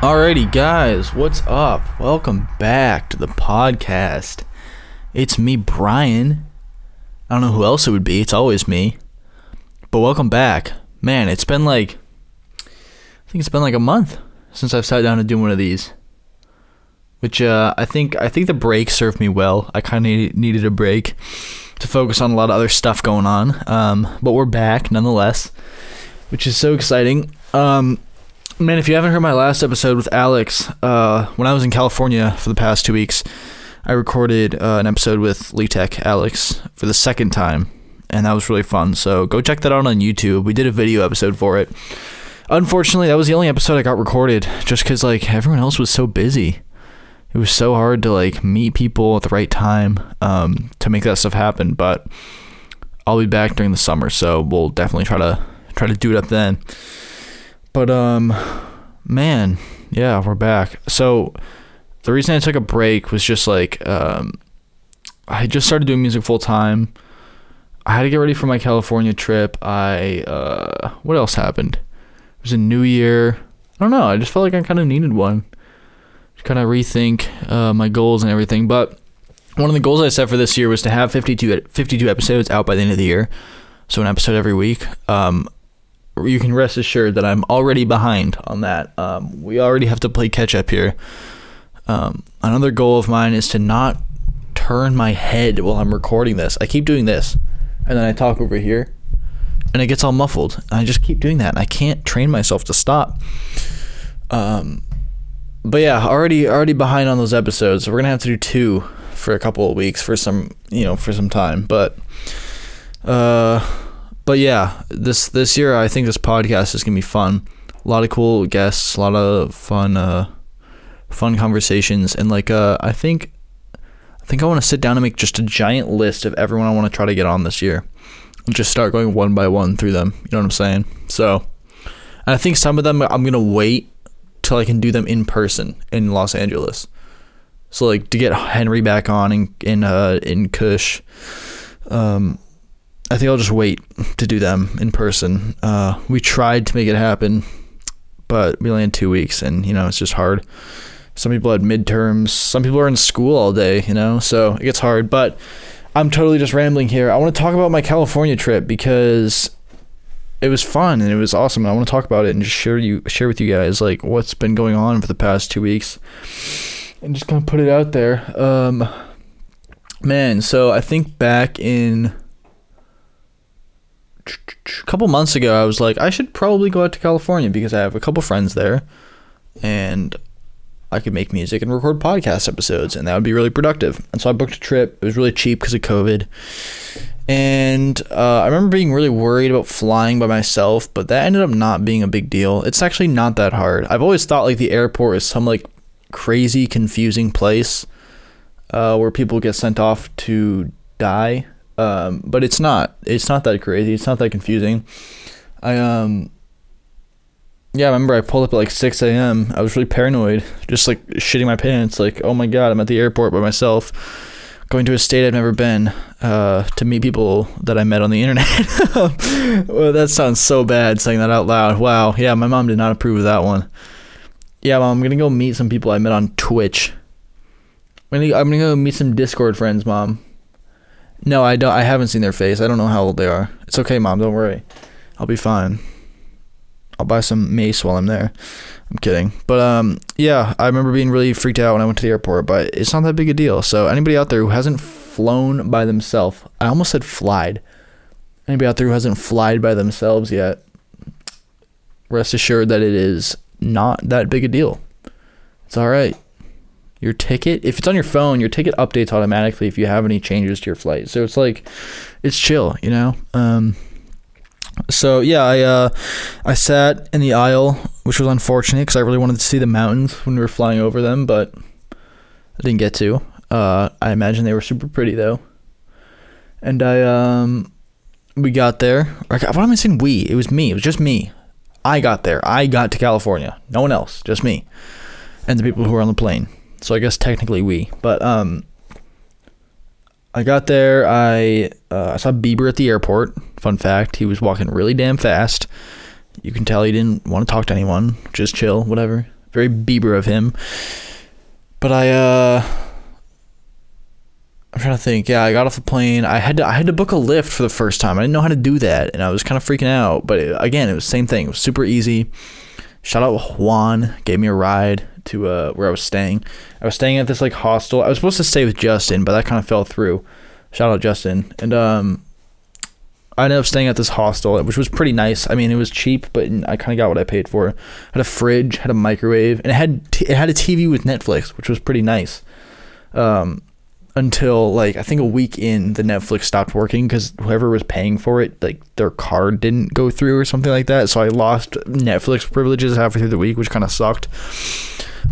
Alrighty, guys, what's up? Welcome back to the podcast. It's me, Brian. I don't know who else it would be. It's always me. But welcome back. Man, it's been like I think it's been like a month since I've sat down to do one of these. Which uh, I think I think the break served me well. I kind of needed a break to focus on a lot of other stuff going on. Um, but we're back nonetheless, which is so exciting. Um, man, if you haven't heard my last episode with Alex, uh, when I was in California for the past two weeks, I recorded uh, an episode with Lee Tech Alex for the second time, and that was really fun. So go check that out on YouTube. We did a video episode for it. Unfortunately, that was the only episode I got recorded, just because like everyone else was so busy. It was so hard to like meet people at the right time um, to make that stuff happen. But I'll be back during the summer, so we'll definitely try to try to do it up then. But um, man, yeah, we're back. So the reason I took a break was just like um, I just started doing music full time. I had to get ready for my California trip. I uh, what else happened? It was a new year. I don't know. I just felt like I kind of needed one. Just kind of rethink uh, my goals and everything. But one of the goals I set for this year was to have 52, 52 episodes out by the end of the year. So an episode every week. Um, you can rest assured that I'm already behind on that. Um, we already have to play catch up here. Um, another goal of mine is to not turn my head while I'm recording this. I keep doing this, and then I talk over here, and it gets all muffled. And I just keep doing that, and I can't train myself to stop. Um, but yeah, already already behind on those episodes. So we're gonna have to do two for a couple of weeks for some you know for some time. But uh, but yeah, this this year I think this podcast is gonna be fun. A lot of cool guests, a lot of fun. Uh, fun conversations and like uh I think I think I want to sit down and make just a giant list of everyone I want to try to get on this year. And just start going one by one through them. You know what I'm saying? So I think some of them I'm gonna wait till I can do them in person in Los Angeles. So like to get Henry back on in in uh in Kush. Um I think I'll just wait to do them in person. Uh we tried to make it happen, but we only had two weeks and you know it's just hard. Some people had midterms. Some people are in school all day, you know, so it gets hard. But I'm totally just rambling here. I want to talk about my California trip because it was fun and it was awesome. I want to talk about it and just share you share with you guys like what's been going on for the past two weeks, and just kind of put it out there. Um, man, so I think back in a couple months ago, I was like, I should probably go out to California because I have a couple friends there, and I could make music and record podcast episodes, and that would be really productive. And so I booked a trip. It was really cheap because of COVID. And uh, I remember being really worried about flying by myself, but that ended up not being a big deal. It's actually not that hard. I've always thought like the airport is some like crazy, confusing place uh, where people get sent off to die. Um, but it's not. It's not that crazy. It's not that confusing. I um yeah, I remember I pulled up at like 6 a.m. I was really paranoid, just like shitting my pants. Like, oh my god, I'm at the airport by myself, going to a state I've never been uh, to meet people that I met on the internet. well, that sounds so bad saying that out loud. Wow, yeah, my mom did not approve of that one. Yeah, mom, I'm gonna go meet some people I met on Twitch. I'm gonna, I'm gonna go meet some Discord friends, mom. No, I don't. I haven't seen their face. I don't know how old they are. It's okay, mom. Don't worry. I'll be fine. I'll buy some mace while I'm there. I'm kidding. But um yeah, I remember being really freaked out when I went to the airport, but it's not that big a deal. So anybody out there who hasn't flown by themselves, I almost said flied. Anybody out there who hasn't flied by themselves yet, rest assured that it is not that big a deal. It's all right. Your ticket, if it's on your phone, your ticket updates automatically if you have any changes to your flight. So it's like it's chill, you know? Um so yeah, I uh, I sat in the aisle, which was unfortunate because I really wanted to see the mountains when we were flying over them, but I didn't get to. Uh, I imagine they were super pretty though. And I um, we got there. What am I saying? We? It was me. It was just me. I got there. I got to California. No one else. Just me, and the people who were on the plane. So I guess technically we. But um, I got there. I uh, I saw Bieber at the airport. Fun fact: he was walking really damn fast. You can tell he didn't want to talk to anyone. Just chill, whatever. Very Bieber of him. But I uh I'm trying to think. Yeah, I got off the plane. I had to I had to book a Lyft for the first time. I didn't know how to do that, and I was kind of freaking out. But it, again, it was the same thing. It was super easy. Shout out Juan, gave me a ride to uh, where I was staying. I was staying at this like hostel. I was supposed to stay with Justin, but that kind of fell through. Shout out Justin, and um, I ended up staying at this hostel, which was pretty nice. I mean, it was cheap, but I kind of got what I paid for. Had a fridge, had a microwave, and it had t- it had a TV with Netflix, which was pretty nice. Um, until like I think a week in, the Netflix stopped working because whoever was paying for it, like their card didn't go through or something like that. So I lost Netflix privileges halfway through the week, which kind of sucked.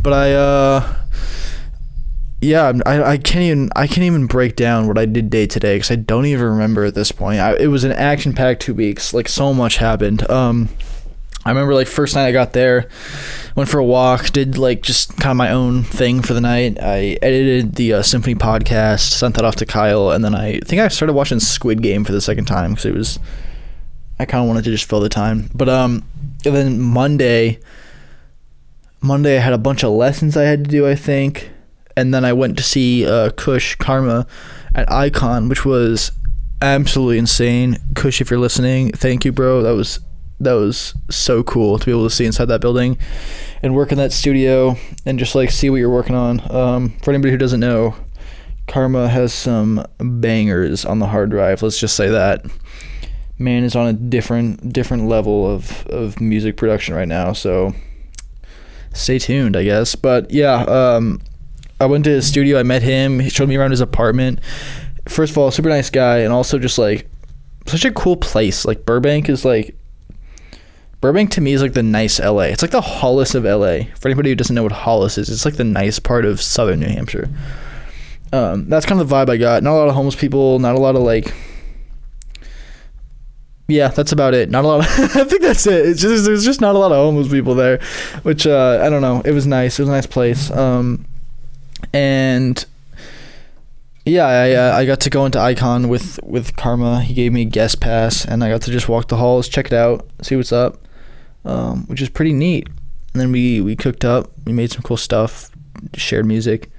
But I, uh, yeah, I, I can't even I can't even break down what I did day to day because I don't even remember at this point. I, it was an action packed two weeks. Like so much happened. Um, I remember like first night I got there, went for a walk, did like just kind of my own thing for the night. I edited the uh, Symphony podcast, sent that off to Kyle, and then I think I started watching Squid Game for the second time because it was I kind of wanted to just fill the time. But um, then Monday, Monday I had a bunch of lessons I had to do. I think, and then I went to see uh, Kush Karma at Icon, which was absolutely insane. Kush, if you're listening, thank you, bro. That was that was so cool to be able to see inside that building and work in that studio and just like see what you're working on. Um, for anybody who doesn't know, Karma has some bangers on the hard drive. Let's just say that man is on a different different level of of music production right now. So stay tuned, I guess. But yeah, um, I went to his studio. I met him. He showed me around his apartment. First of all, super nice guy, and also just like such a cool place. Like Burbank is like Burbank to me is like the nice LA. It's like the Hollis of LA. For anybody who doesn't know what Hollis is, it's like the nice part of southern New Hampshire. Um, that's kind of the vibe I got. Not a lot of homeless people. Not a lot of like. Yeah, that's about it. Not a lot. Of, I think that's it. It's just there's just not a lot of homeless people there, which uh, I don't know. It was nice. It was a nice place. Um, and yeah, I uh, I got to go into Icon with with Karma. He gave me a guest pass, and I got to just walk the halls, check it out, see what's up um, which is pretty neat. And then we we cooked up, we made some cool stuff, shared music,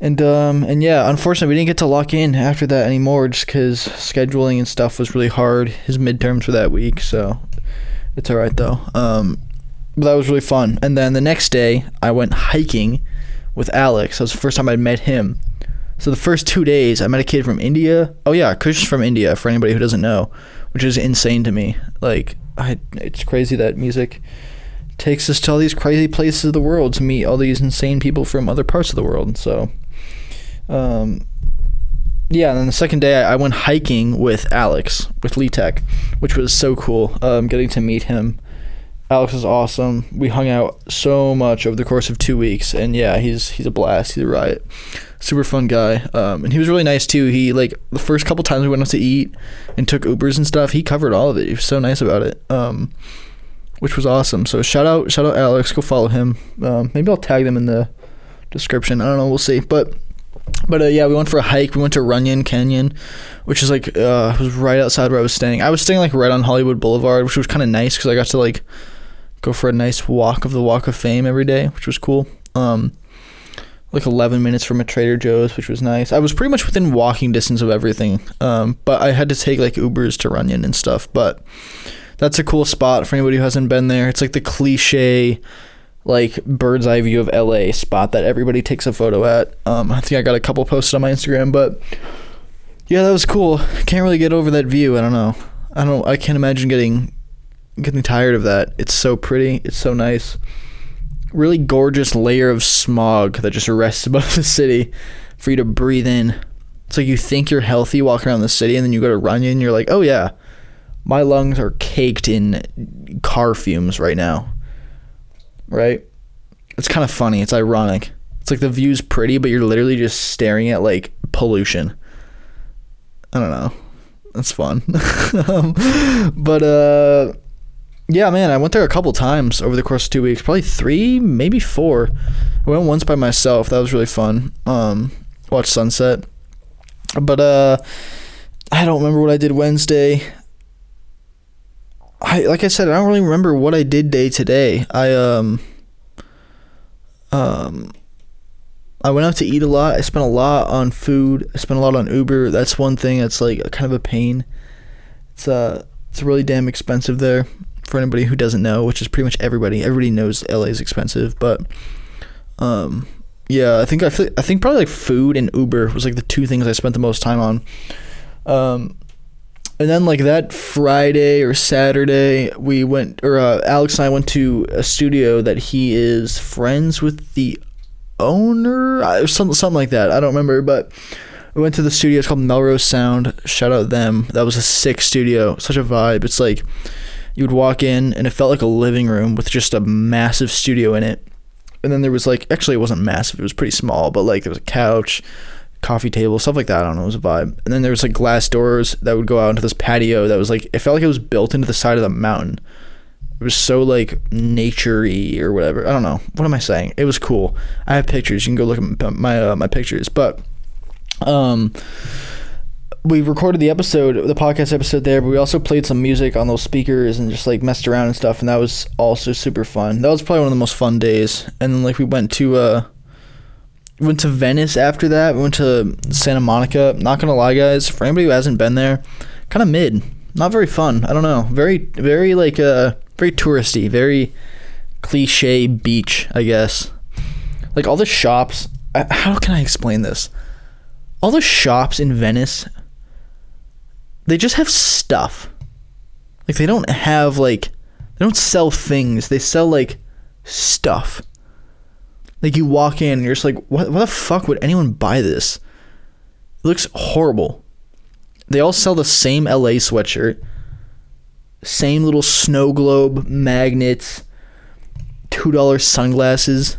and um and yeah, unfortunately we didn't get to lock in after that anymore, just because scheduling and stuff was really hard. His midterms were that week, so it's all right though. Um, but that was really fun. And then the next day I went hiking with Alex. That was the first time I'd met him. So the first two days, I met a kid from India. Oh yeah, Kush's from India. For anybody who doesn't know, which is insane to me. Like I, it's crazy that music takes us to all these crazy places of the world to meet all these insane people from other parts of the world. So, um, yeah, and then the second day I, I went hiking with Alex with Lee Tech, which was so cool. Um, getting to meet him. Alex is awesome. We hung out so much over the course of two weeks, and yeah, he's he's a blast. He's a riot. Super fun guy, um, and he was really nice too. He like the first couple times we went out to eat and took Ubers and stuff. He covered all of it. He was so nice about it, um, which was awesome. So shout out shout out Alex. Go follow him. Um, maybe I'll tag them in the description. I don't know. We'll see. But but uh, yeah, we went for a hike. We went to Runyon Canyon, which is like uh, was right outside where I was staying. I was staying like right on Hollywood Boulevard, which was kind of nice because I got to like go for a nice walk of the Walk of Fame every day, which was cool. Um, like 11 minutes from a Trader Joe's, which was nice. I was pretty much within walking distance of everything, um, but I had to take like Ubers to Runyon and stuff. But that's a cool spot for anybody who hasn't been there. It's like the cliche, like bird's eye view of LA spot that everybody takes a photo at. Um, I think I got a couple posted on my Instagram, but yeah, that was cool. Can't really get over that view. I don't know. I don't. I can't imagine getting getting tired of that. It's so pretty. It's so nice. Really gorgeous layer of smog that just rests above the city for you to breathe in. It's like you think you're healthy walking around the city, and then you go to Runyon, and you're like, oh yeah, my lungs are caked in car fumes right now. Right? It's kind of funny. It's ironic. It's like the view's pretty, but you're literally just staring at like pollution. I don't know. That's fun. um, but uh yeah, man, I went there a couple times over the course of two weeks, probably three, maybe four. I went once by myself. That was really fun. Um, watched sunset, but uh, I don't remember what I did Wednesday. I like I said, I don't really remember what I did day to day. I um, Um, I went out to eat a lot. I spent a lot on food. I spent a lot on Uber. That's one thing that's like kind of a pain. It's uh it's really damn expensive there for anybody who doesn't know, which is pretty much everybody. Everybody knows LA is expensive, but um yeah, I think I, I think probably like food and Uber was like the two things I spent the most time on. Um and then like that Friday or Saturday, we went or uh, Alex and I went to a studio that he is friends with the owner, or something something like that. I don't remember, but we went to the studio. It's called Melrose Sound. Shout out them. That was a sick studio. Such a vibe. It's like you would walk in and it felt like a living room with just a massive studio in it. And then there was like actually it wasn't massive. It was pretty small, but like there was a couch coffee table, stuff like that. I don't know, it was a vibe. And then there was like glass doors that would go out into this patio that was like it felt like it was built into the side of the mountain. It was so like naturey or whatever. I don't know. What am I saying? It was cool. I have pictures. You can go look at my uh, my pictures. But um we recorded the episode, the podcast episode there, but we also played some music on those speakers and just like messed around and stuff, and that was also super fun. That was probably one of the most fun days. And then like we went to uh went to Venice after that. We went to Santa Monica. Not gonna lie, guys, for anybody who hasn't been there, kind of mid. Not very fun. I don't know. Very, very like uh, very touristy. Very cliche beach, I guess. Like all the shops. How can I explain this? All the shops in Venice. They just have stuff. Like they don't have like they don't sell things. They sell like stuff. Like you walk in and you're just like, what, what the fuck would anyone buy this? It looks horrible. They all sell the same LA sweatshirt, same little snow globe magnets, two dollar sunglasses.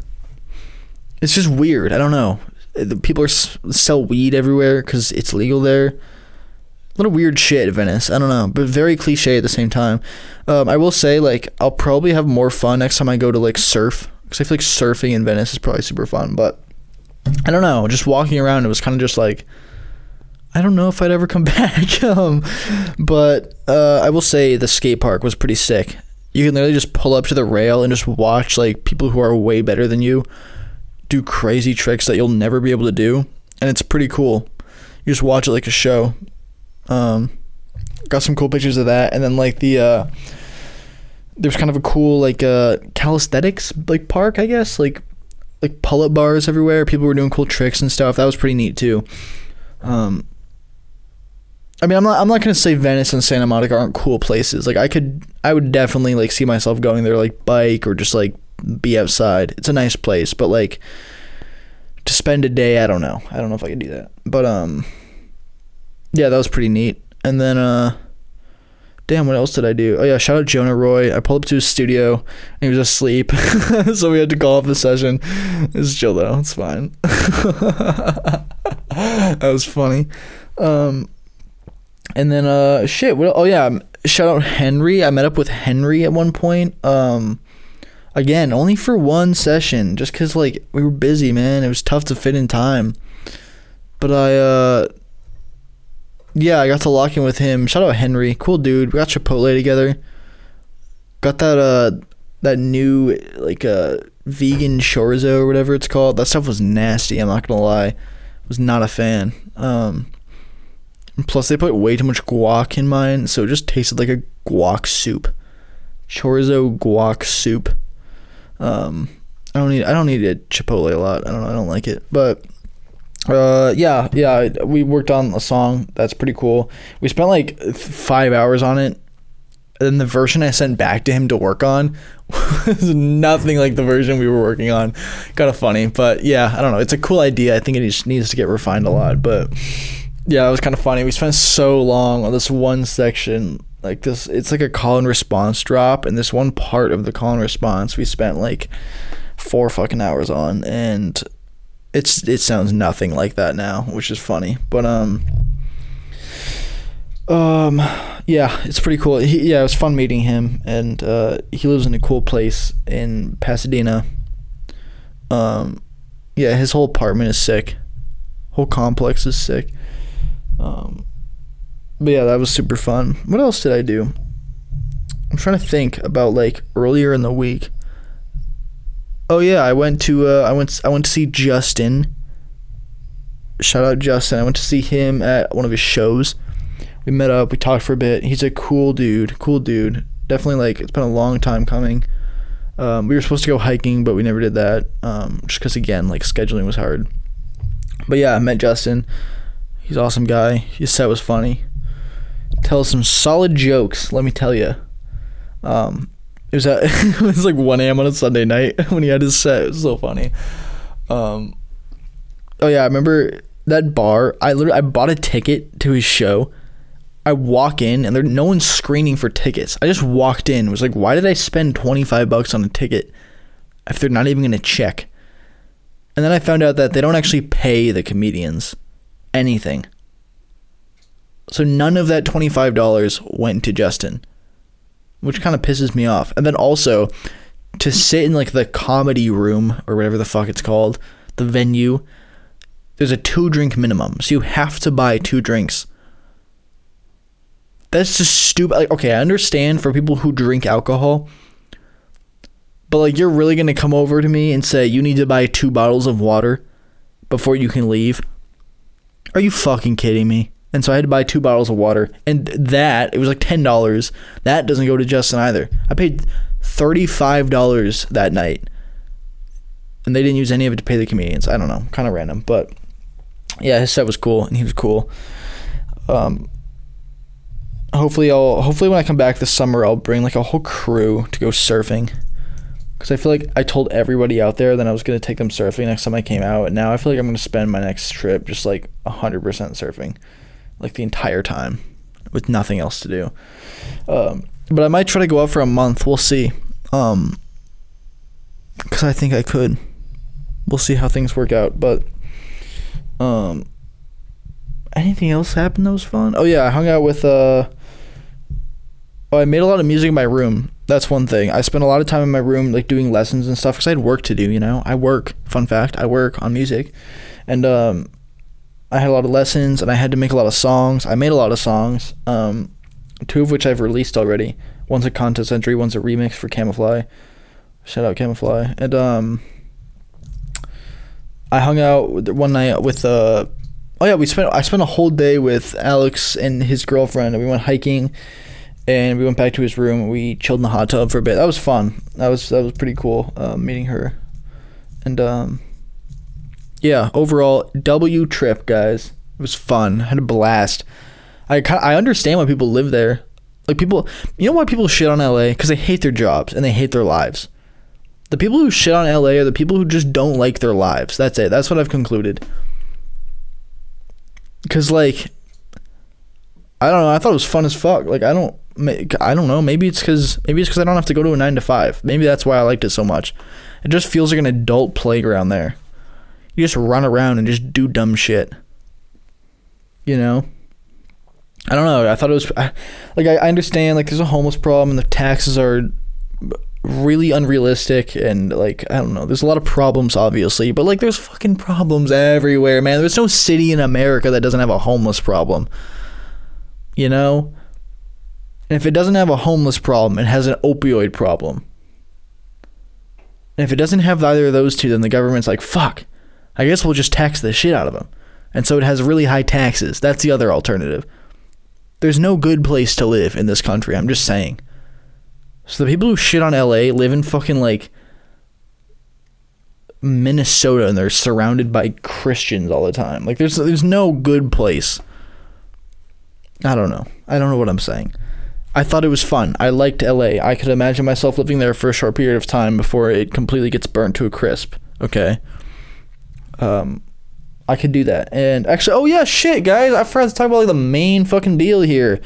It's just weird. I don't know. People are sell weed everywhere because it's legal there. A little weird shit, Venice. I don't know, but very cliche at the same time. Um, I will say, like, I'll probably have more fun next time I go to like surf because I feel like surfing in Venice is probably super fun. But I don't know. Just walking around, it was kind of just like I don't know if I'd ever come back. um, but uh, I will say the skate park was pretty sick. You can literally just pull up to the rail and just watch like people who are way better than you do crazy tricks that you'll never be able to do, and it's pretty cool. You just watch it like a show. Um, got some cool pictures of that, and then like the uh, there's kind of a cool like uh calisthenics like park, I guess, like like pull-up bars everywhere. People were doing cool tricks and stuff. That was pretty neat too. Um, I mean, I'm not I'm not gonna say Venice and Santa Monica aren't cool places. Like I could, I would definitely like see myself going there, like bike or just like be outside. It's a nice place, but like to spend a day, I don't know. I don't know if I could do that. But um, yeah, that was pretty neat. And then uh, damn, what else did I do? Oh yeah, shout out Jonah Roy. I pulled up to his studio and he was asleep, so we had to call off the session. It's chill though. It's fine. that was funny. Um, and then uh, shit. What? Oh yeah, shout out Henry. I met up with Henry at one point. Um, again, only for one session, just cause like we were busy, man. It was tough to fit in time. But I uh yeah, I got to lock in with him. Shout out Henry, cool dude. We got Chipotle together. Got that uh that new like uh vegan chorizo or whatever it's called. That stuff was nasty. I'm not gonna lie, was not a fan. Um, plus they put way too much guac in mine, so it just tasted like a guac soup. Chorizo guac soup. Um, I don't need I don't need a Chipotle a lot. I don't I don't like it, but uh yeah yeah we worked on a song. That's pretty cool. We spent like five hours on it. And then the version i sent back to him to work on was nothing like the version we were working on. Kind of funny but yeah i don't know. It's a cool idea. I think it just needs to get refined a lot but yeah it was kind of funny. We spent so long on this one section like this it's like a call and response drop and this one part of the call and response we spent like four fucking hours on and it's it sounds nothing like that now, which is funny. But um um yeah, it's pretty cool. He, yeah, it was fun meeting him and uh he lives in a cool place in Pasadena. Um yeah, his whole apartment is sick. Whole complex is sick. Um but yeah, that was super fun. What else did I do? I'm trying to think about like earlier in the week. Oh yeah, I went to uh, I went I went to see Justin. Shout out Justin. I went to see him at one of his shows. We met up. We talked for a bit. He's a cool dude. Cool dude. Definitely like it's been a long time coming. Um, we were supposed to go hiking, but we never did that. Um, just because again, like scheduling was hard. But yeah, I met Justin. He's awesome guy. His set was funny. Tells some solid jokes. Let me tell you. Um, it was at, it was like 1 a.m. on a Sunday night when he had his set. It was so funny. Um, oh yeah, I remember that bar. I literally I bought a ticket to his show. I walk in and there no one's screening for tickets. I just walked in. Was like, why did I spend 25 bucks on a ticket if they're not even gonna check? And then I found out that they don't actually pay the comedians anything. So none of that $25 went to Justin, which kind of pisses me off. And then also to sit in like the comedy room or whatever the fuck it's called, the venue, there's a two drink minimum. So you have to buy two drinks. That's just stupid. Like, okay, I understand for people who drink alcohol, but like you're really gonna come over to me and say you need to buy two bottles of water before you can leave? Are you fucking kidding me? And so I had to buy two bottles of water, and that it was like ten dollars. That doesn't go to Justin either. I paid thirty five dollars that night, and they didn't use any of it to pay the comedians. I don't know, kind of random, but yeah, his set was cool, and he was cool. Um, hopefully, I'll hopefully when I come back this summer, I'll bring like a whole crew to go surfing because I feel like I told everybody out there that I was gonna take them surfing next time I came out, and now I feel like I'm gonna spend my next trip just like hundred percent surfing, like the entire time, with nothing else to do. Um, but I might try to go out for a month. We'll see. Um, because I think I could. We'll see how things work out, but um, anything else happened that was fun? Oh yeah, I hung out with uh. Oh, I made a lot of music in my room that's one thing. I spent a lot of time in my room, like doing lessons and stuff, because I had work to do. You know, I work. Fun fact: I work on music, and um, I had a lot of lessons, and I had to make a lot of songs. I made a lot of songs, um, two of which I've released already. One's a contest entry, one's a remix for Camoufly. Shout out Camoufly, and um, I hung out one night with uh, oh yeah, we spent I spent a whole day with Alex and his girlfriend, and we went hiking and we went back to his room. We chilled in the hot tub for a bit. That was fun. That was that was pretty cool uh, meeting her, and um, yeah. Overall, W trip, guys. It was fun. I had a blast. I I understand why people live there. Like people, you know why people shit on LA? Because they hate their jobs and they hate their lives. The people who shit on LA are the people who just don't like their lives. That's it. That's what I've concluded. Cause like, I don't know. I thought it was fun as fuck. Like I don't I don't know. Maybe it's because maybe it's because I don't have to go to a nine to five. Maybe that's why I liked it so much. It just feels like an adult playground there. You just run around and just do dumb shit. You know. I don't know. I thought it was I, like I, I understand like there's a homeless problem and the taxes are really unrealistic and like I don't know. There's a lot of problems obviously, but like there's fucking problems everywhere, man. There's no city in America that doesn't have a homeless problem. You know? And if it doesn't have a homeless problem, it has an opioid problem. And if it doesn't have either of those two, then the government's like, fuck, I guess we'll just tax the shit out of them. And so it has really high taxes. That's the other alternative. There's no good place to live in this country. I'm just saying. So the people who shit on LA live in fucking like Minnesota and they're surrounded by Christians all the time. Like there's there's no good place. I don't know. I don't know what I'm saying. I thought it was fun. I liked LA. I could imagine myself living there for a short period of time before it completely gets burnt to a crisp. Okay. Um, I could do that. And actually, oh yeah, shit, guys, I forgot to talk about like the main fucking deal here.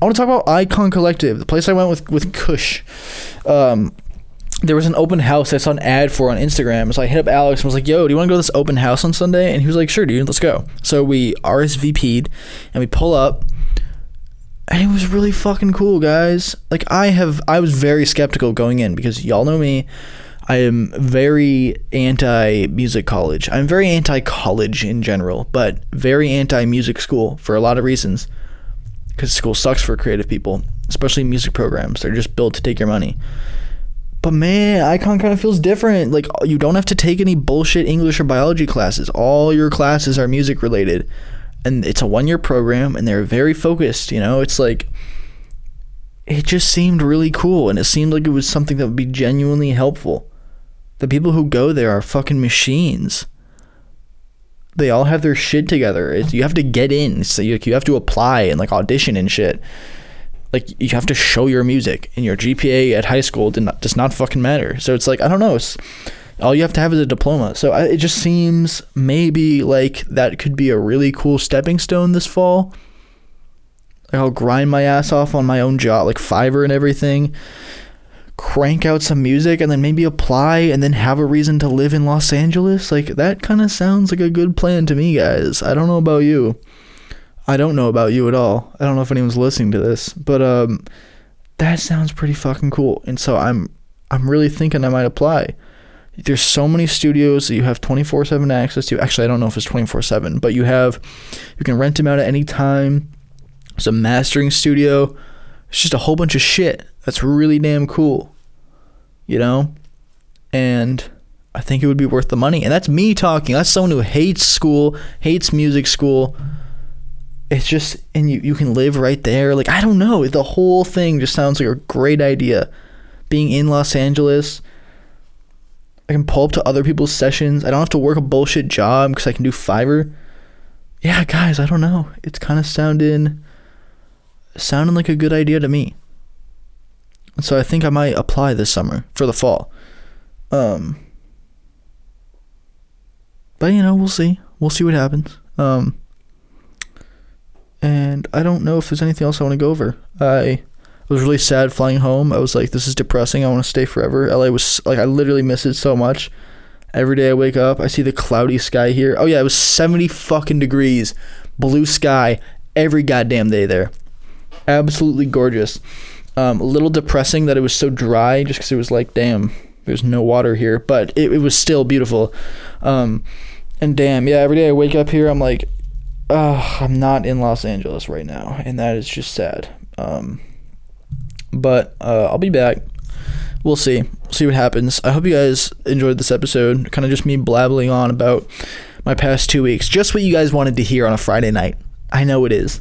I want to talk about Icon Collective, the place I went with with Kush. Um, there was an open house I saw an ad for on Instagram. So I hit up Alex and was like, "Yo, do you want to go to this open house on Sunday?" And he was like, "Sure, dude, let's go." So we RSVP'd and we pull up and it was really fucking cool, guys. Like I have, I was very skeptical going in because y'all know me. I am very anti music college. I'm very anti college in general, but very anti music school for a lot of reasons. Because school sucks for creative people, especially music programs. They're just built to take your money. But man, icon kind of feels different. Like you don't have to take any bullshit English or biology classes. All your classes are music related. And it's a one year program and they're very focused, you know? It's like it just seemed really cool and it seemed like it was something that would be genuinely helpful. The people who go there are fucking machines. They all have their shit together. It's, you have to get in. So you, you have to apply and like audition and shit like you have to show your music and your GPA at high school did not, does not fucking matter. So it's like I don't know. All you have to have is a diploma. So I, it just seems maybe like that could be a really cool stepping stone this fall. Like I'll grind my ass off on my own job, like Fiverr and everything. Crank out some music and then maybe apply and then have a reason to live in Los Angeles. Like that kind of sounds like a good plan to me, guys. I don't know about you. I don't know about you at all. I don't know if anyone's listening to this, but um, that sounds pretty fucking cool. And so I'm I'm really thinking I might apply. There's so many studios that you have 24/7 access to. Actually, I don't know if it's 24/7, but you have you can rent them out at any time. It's a mastering studio. It's just a whole bunch of shit. That's really damn cool. You know? And I think it would be worth the money. And that's me talking. That's someone who hates school, hates music school it's just and you, you can live right there like i don't know the whole thing just sounds like a great idea being in los angeles i can pull up to other people's sessions i don't have to work a bullshit job because i can do fiverr yeah guys i don't know it's kind of sounding sounding like a good idea to me so i think i might apply this summer for the fall um but you know we'll see we'll see what happens um and I don't know if there's anything else I want to go over. I was really sad flying home. I was like, this is depressing. I want to stay forever. LA was like, I literally miss it so much. Every day I wake up, I see the cloudy sky here. Oh yeah, it was 70 fucking degrees, blue sky every goddamn day there. Absolutely gorgeous. Um, a little depressing that it was so dry, just because it was like, damn, there's no water here, but it, it was still beautiful. Um, and damn, yeah, every day I wake up here, I'm like, I'm not in Los Angeles right now, and that is just sad. Um, but uh, I'll be back. We'll see. We'll see what happens. I hope you guys enjoyed this episode. Kind of just me blabbling on about my past two weeks. Just what you guys wanted to hear on a Friday night. I know it is.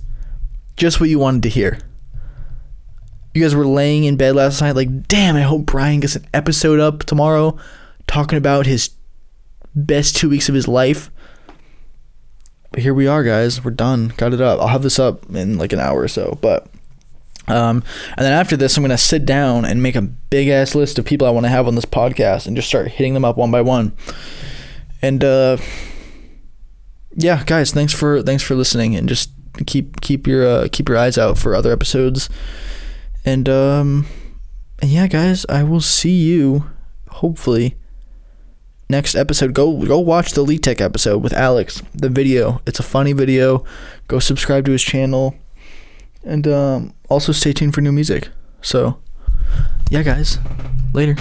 Just what you wanted to hear. You guys were laying in bed last night, like, damn, I hope Brian gets an episode up tomorrow talking about his best two weeks of his life. But here we are, guys. We're done. Got it up. I'll have this up in like an hour or so. But um, and then after this, I'm gonna sit down and make a big ass list of people I want to have on this podcast and just start hitting them up one by one. And uh, yeah, guys, thanks for thanks for listening and just keep keep your uh, keep your eyes out for other episodes. And um, and yeah, guys, I will see you hopefully next episode. Go go watch the Elite Tech episode with Alex the video. It's a funny video. Go subscribe to his channel. And um, also stay tuned for new music. So yeah guys later